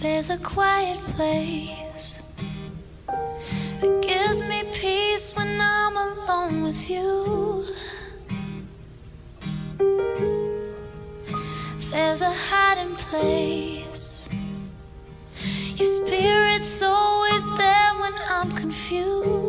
There's a quiet place that gives me peace when I'm alone with you. There's a hiding place. Your spirit's always there when I'm confused.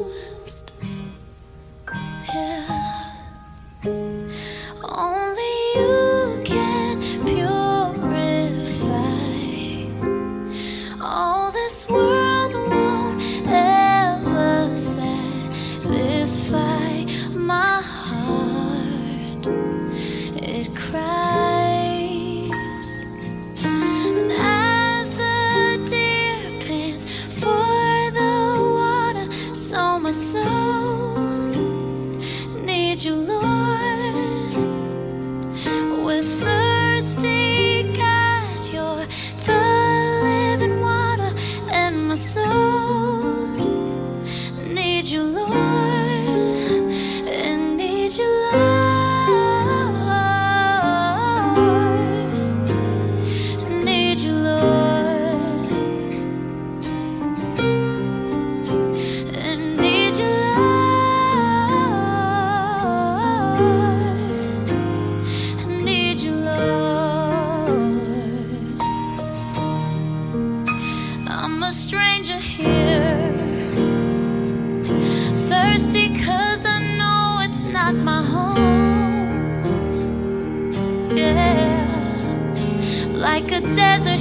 like a desert